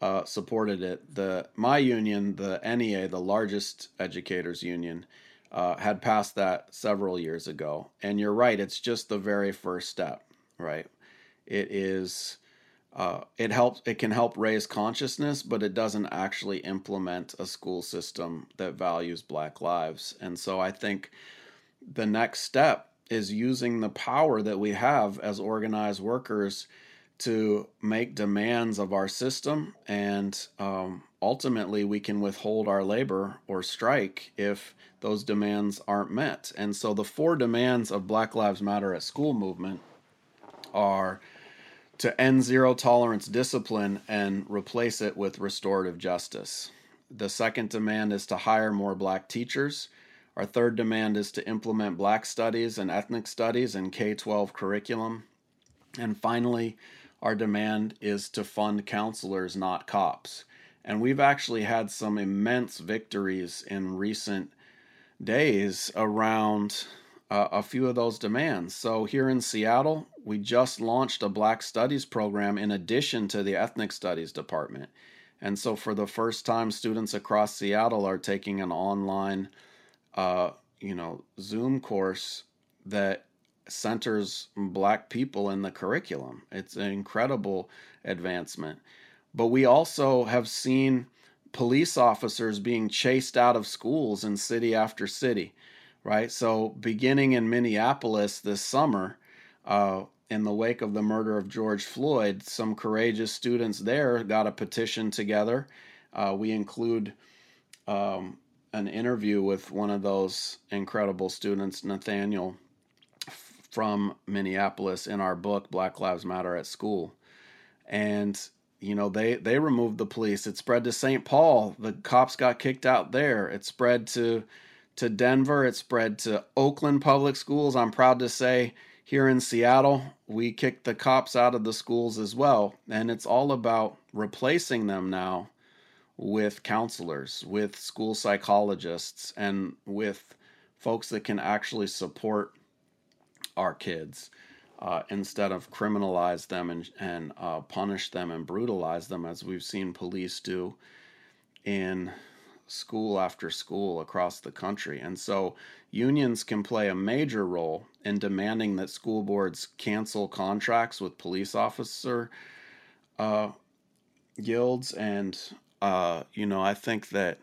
uh, supported it. The my union, the NEA, the largest educators union, uh, had passed that several years ago. And you're right; it's just the very first step. Right? It is uh, it helps it can help raise consciousness but it doesn't actually implement a school system that values black lives. And so i think the next step is using the power that we have as organized workers to make demands of our system and um, ultimately we can withhold our labor or strike if those demands aren't met. And so the four demands of black lives matter at school movement are to end zero tolerance discipline and replace it with restorative justice. The second demand is to hire more black teachers. Our third demand is to implement black studies and ethnic studies in K 12 curriculum. And finally, our demand is to fund counselors, not cops. And we've actually had some immense victories in recent days around uh, a few of those demands. So here in Seattle, we just launched a Black Studies program in addition to the Ethnic Studies department. And so for the first time, students across Seattle are taking an online, uh, you know, Zoom course that centers black people in the curriculum. It's an incredible advancement. But we also have seen police officers being chased out of schools in city after city right? So, beginning in Minneapolis this summer, uh, in the wake of the murder of George Floyd, some courageous students there got a petition together. Uh, we include um, an interview with one of those incredible students, Nathaniel from Minneapolis, in our book, Black Lives Matter at School. And you know they they removed the police it spread to st paul the cops got kicked out there it spread to to Denver. It spread to Oakland public schools. I'm proud to say here in Seattle, we kicked the cops out of the schools as well. And it's all about replacing them now with counselors, with school psychologists, and with folks that can actually support our kids. Uh, instead of criminalize them and, and uh, punish them and brutalize them, as we've seen police do in school after school across the country. And so unions can play a major role in demanding that school boards cancel contracts with police officer uh, guilds. And, uh, you know, I think that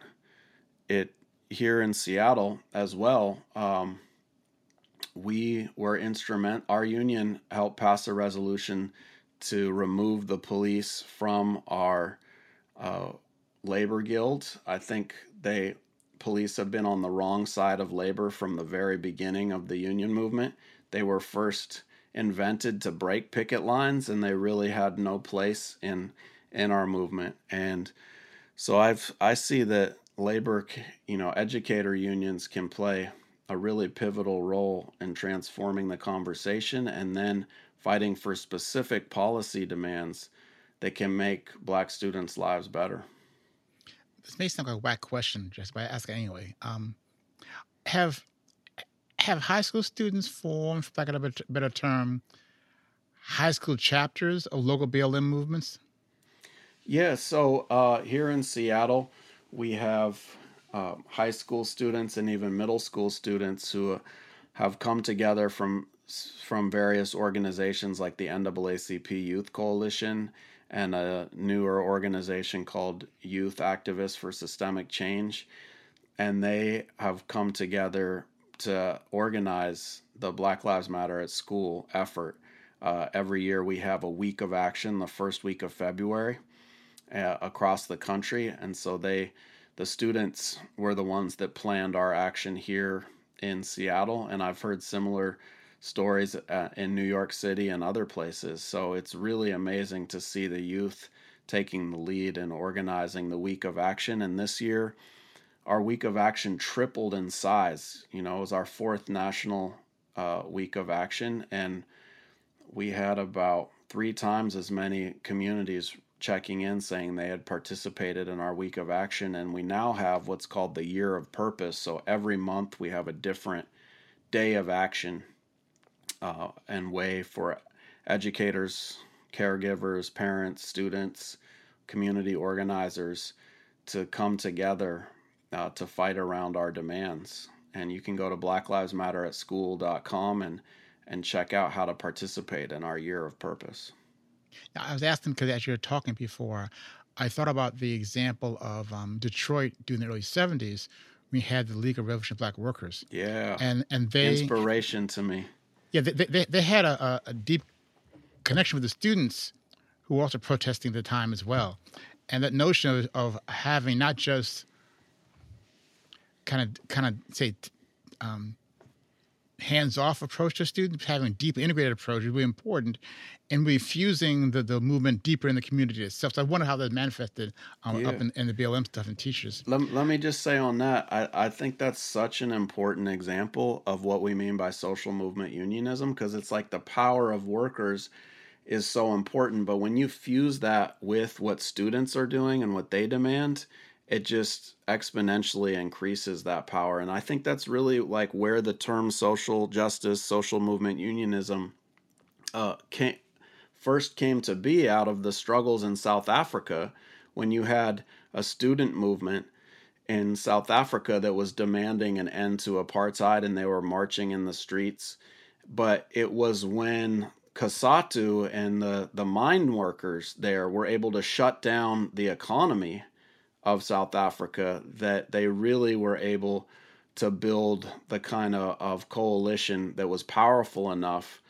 it here in Seattle as well, um, we were instrument. Our union helped pass a resolution to remove the police from our uh, labor guild. I think they police have been on the wrong side of labor from the very beginning of the union movement. They were first invented to break picket lines, and they really had no place in in our movement. And so I've I see that labor, you know, educator unions can play a really pivotal role in transforming the conversation and then fighting for specific policy demands that can make black students' lives better. This may sound like a whack question, just by asking anyway. Um, have have high school students formed, for lack of a better term, high school chapters of local BLM movements? Yeah, so uh, here in Seattle, we have uh, high school students and even middle school students who have come together from from various organizations like the NAACP Youth Coalition and a newer organization called Youth Activists for Systemic Change. And they have come together to organize the Black Lives Matter at School effort. Uh, every year we have a week of action, the first week of February, uh, across the country. And so they, the students were the ones that planned our action here in Seattle. And I've heard similar stories uh, in New York City and other places. So it's really amazing to see the youth taking the lead and organizing the week of action. And this year, our week of action tripled in size. You know, it was our fourth national uh, week of action, and we had about three times as many communities checking in saying they had participated in our week of action. And we now have what's called the year of purpose. So every month we have a different day of action uh, and way for educators, caregivers, parents, students, community organizers to come together uh, to fight around our demands. And you can go to blacklivesmatteratschool.com and and check out how to participate in our year of purpose. I was asking because as you were talking before, I thought about the example of um, Detroit during the early '70s. We had the League of Revolutionary Black Workers. Yeah, and and they inspiration to me. Yeah, they they, they had a, a deep connection with the students who were also protesting at the time as well, and that notion of, of having not just kind of kind of say um, hands-off approach to students, having deep integrated approach is really important, and refusing the, the movement deeper in the community itself. So I wonder how that manifested um, yeah. up in, in, the BLM stuff and teachers. Let, let me just say on that, I, I think that's such an important example of what we mean by social movement unionism because it's like the power of workers is so important. But when you fuse that with what students are doing and what they demand, it just exponentially increases that power. And I think that's really like where the term social justice, social movement unionism uh, came, first came to be out of the struggles in South Africa when you had a student movement in South Africa that was demanding an end to apartheid and they were marching in the streets. But it was when Cosatu and the, the mine workers there were able to shut down the economy of South Africa that they really were able to build the kind of, of coalition that was powerful enough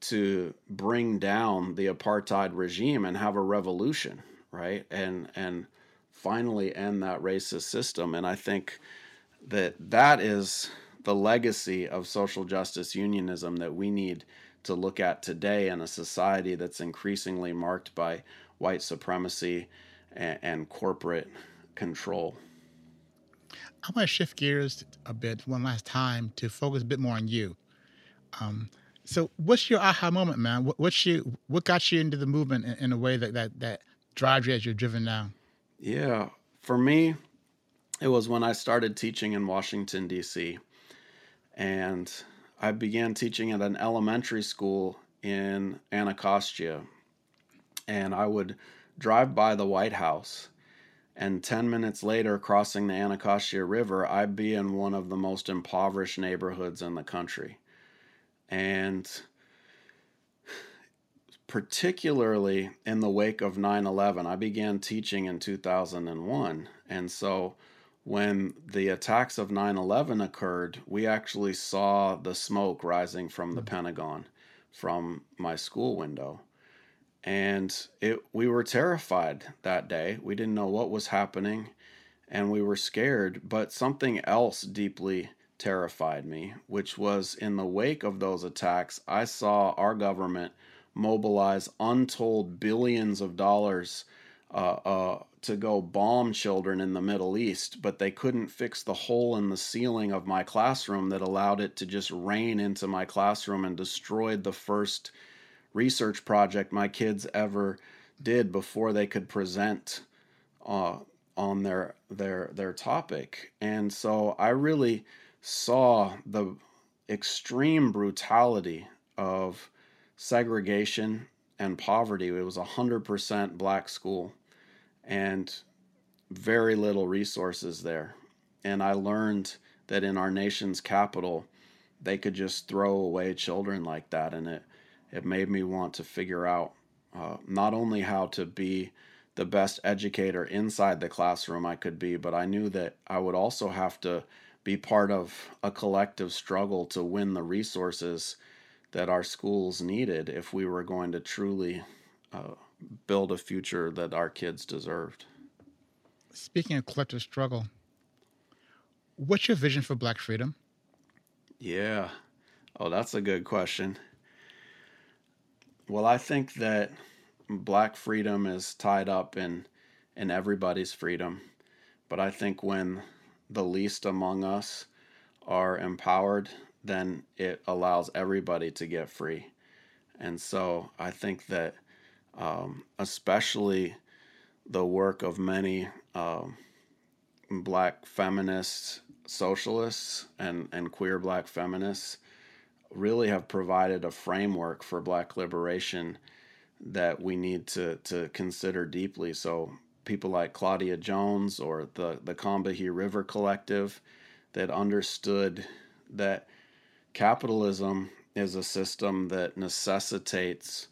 to bring down the apartheid regime and have a revolution, right? And and finally end that racist system. And I think that that is the legacy of social justice unionism that we need to look at today in a society that's increasingly marked by white supremacy and, and corporate control. I want to shift gears a bit one last time to focus a bit more on you. Um, so, what's your aha moment, man? What, what's you? What got you into the movement in, in, a way that that that drives you as you're driven now? Yeah, for me, it was when I started teaching in Washington D.C. and I began teaching at an elementary school in Anacostia, and I would drive by the White House and 10 minutes later crossing the Anacostia River, I'd be in one of the most impoverished neighborhoods in the country. And particularly in the wake of 9 11, I began teaching in 2001. And so when the attacks of 9 11 occurred, we actually saw the smoke rising from the hmm. Pentagon from my school window. And it, we were terrified that day. We didn't know what was happening and we were scared, but something else deeply terrified me, which was in the wake of those attacks, I saw our government mobilize untold billions of dollars uh, uh, to go bomb children in the Middle East, but they couldn't fix the hole in the ceiling of my classroom that allowed it to just rain into my classroom and destroyed the first research project my kids ever did before they could present uh, on their their their topic. And so I really saw the extreme brutality of segregation and poverty. It was a hundred percent black school and very little resources there. And I learned that in our nation's capital, they could just throw away children like that. And it, it made me want to figure out uh, not only how to be the best educator inside the classroom I could be, but I knew that I would also have to be part of a collective struggle to win the resources that our schools needed if we were going to truly uh, build a future that our kids deserved. Speaking of collective struggle, what's your vision for Black freedom? Yeah. Oh, that's a good question. Well, I think that Black freedom is tied up in in everybody's freedom, but I think when the least among us are empowered, then it allows everybody to get free. And so I think that um, especially the work of many um, black feminists, socialists, and, and queer black feminists really have provided a framework for black liberation that we need to, to consider deeply. So, people like Claudia Jones or the, the Combahee River Collective that understood that capitalism is a system that necessitates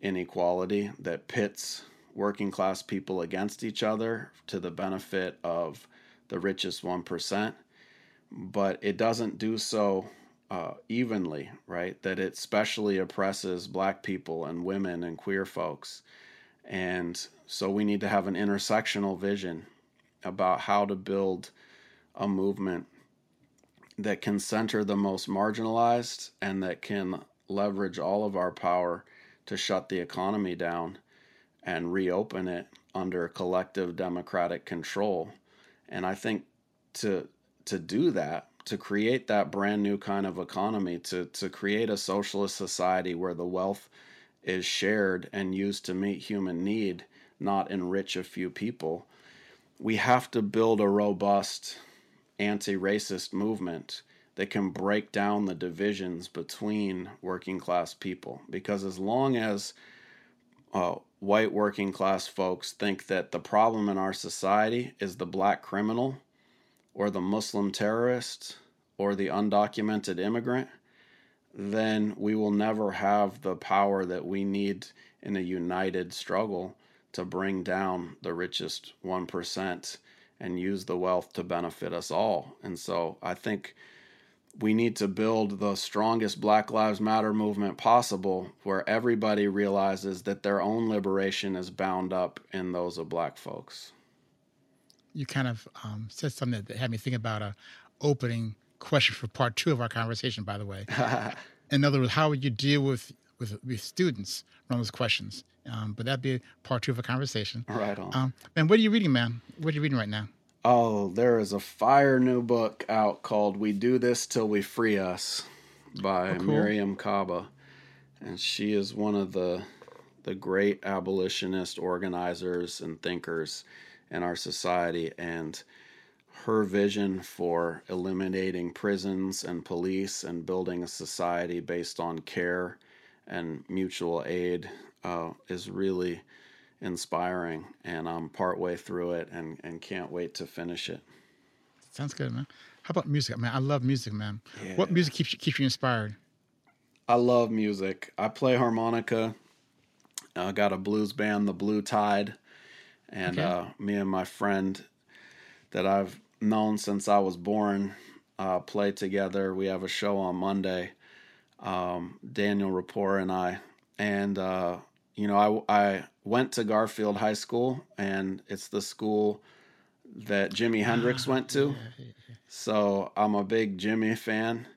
inequality that pits working class people against each other to the benefit of the richest 1%, but it doesn't do so uh, evenly, right? That it specially oppresses black people and women and queer folks. And so we need to have an intersectional vision about how to build a movement that can center the most marginalized and that can leverage all of our power to shut the economy down and reopen it under collective democratic control. And I think to to do that, to create that brand new kind of economy, to to create a socialist society where the wealth is shared and used to meet human need, not enrich a few people, we have to build a robust anti-racist movement that can break down the divisions between working class people. Because as long as uh, white working class folks think that the problem in our society is the black criminal or the Muslim terrorist or the undocumented immigrant, then we will never have the power that we need in a united struggle to bring down the richest 1% and use the wealth to benefit us all. And so I think we need to build the strongest Black Lives Matter movement possible where everybody realizes that their own liberation is bound up in those of black folks. You kind of um, said something that had me think about a opening question for part two of our conversation, by the way. in other words, how would you deal with, with, with students around those questions? Um, but that'd be part two of a conversation. Right on. Um, man, what are you reading, man? What are you reading right now? Oh, there is a fire new book out called We Do This Till We Free Us by oh, cool. Mariame Kaba. And she is one of the the great abolitionist organizers and thinkers in our society and her vision for eliminating prisons and police and building a society based on care and mutual aid uh, is really inspiring, and I'm partway through it and, and can't wait to finish it. Sounds good, man. How about music, man? I love music, man. Yeah. What music keeps you, keeps you inspired? I love music. I play harmonica. I got a blues band, the Blue Tide, and okay. uh, me and my friend that I've known since I was born. Uh, play together. We have a show on Monday. Um, Daniel Rapport and I, and uh, you know, I I went to Garfield High School, and it's the school that Jimi Hendrix went to. So I'm a big Jimi fan.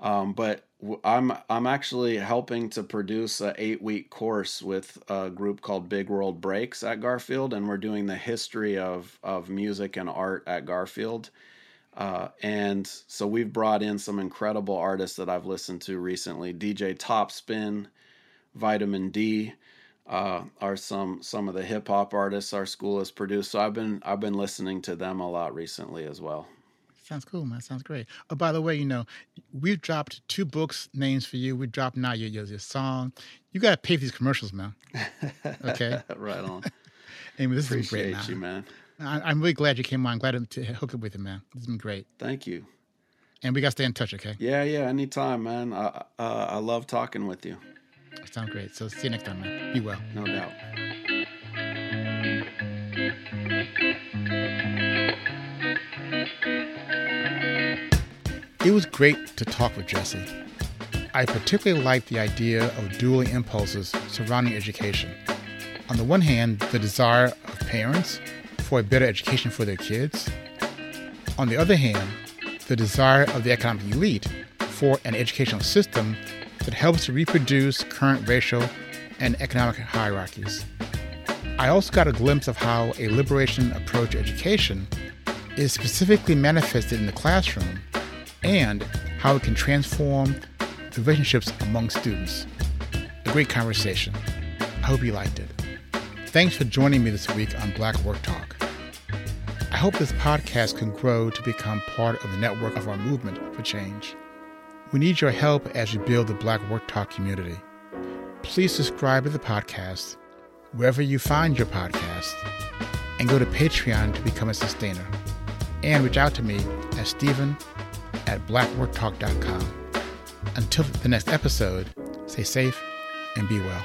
Um, but I'm I'm actually helping to produce a eight week course with a group called Big World Breaks at Garfield, and we're doing the history of of music and art at Garfield. Uh, and so we've brought in some incredible artists that I've listened to recently. DJ Topspin, Vitamin D, uh, are some some of the hip hop artists our school has produced. So I've been I've been listening to them a lot recently as well. Sounds cool, man. Sounds great. Oh, by the way, you know, we've dropped two books names for you. We dropped now your, your, your song. You got to pay for these commercials, man. Okay. right on. anyway, this Appreciate has great, man. you, man. I, I'm really glad you came on. I'm Glad to hook up with you, man. This has been great. Thank you. And we got to stay in touch, okay? Yeah, yeah. Anytime, man. I uh, I love talking with you. Sounds great. So see you next time, man. Be well. No doubt. It was great to talk with Jesse. I particularly liked the idea of dueling impulses surrounding education. On the one hand, the desire of parents for a better education for their kids. On the other hand, the desire of the economic elite for an educational system that helps to reproduce current racial and economic hierarchies. I also got a glimpse of how a liberation approach to education is specifically manifested in the classroom and how it can transform the relationships among students. A great conversation. I hope you liked it. Thanks for joining me this week on Black Work Talk. I hope this podcast can grow to become part of the network of our movement for change. We need your help as we build the Black Work Talk community. Please subscribe to the podcast wherever you find your podcast and go to Patreon to become a sustainer. And reach out to me at Stephen at blackworktalk.com. Until the next episode, stay safe and be well.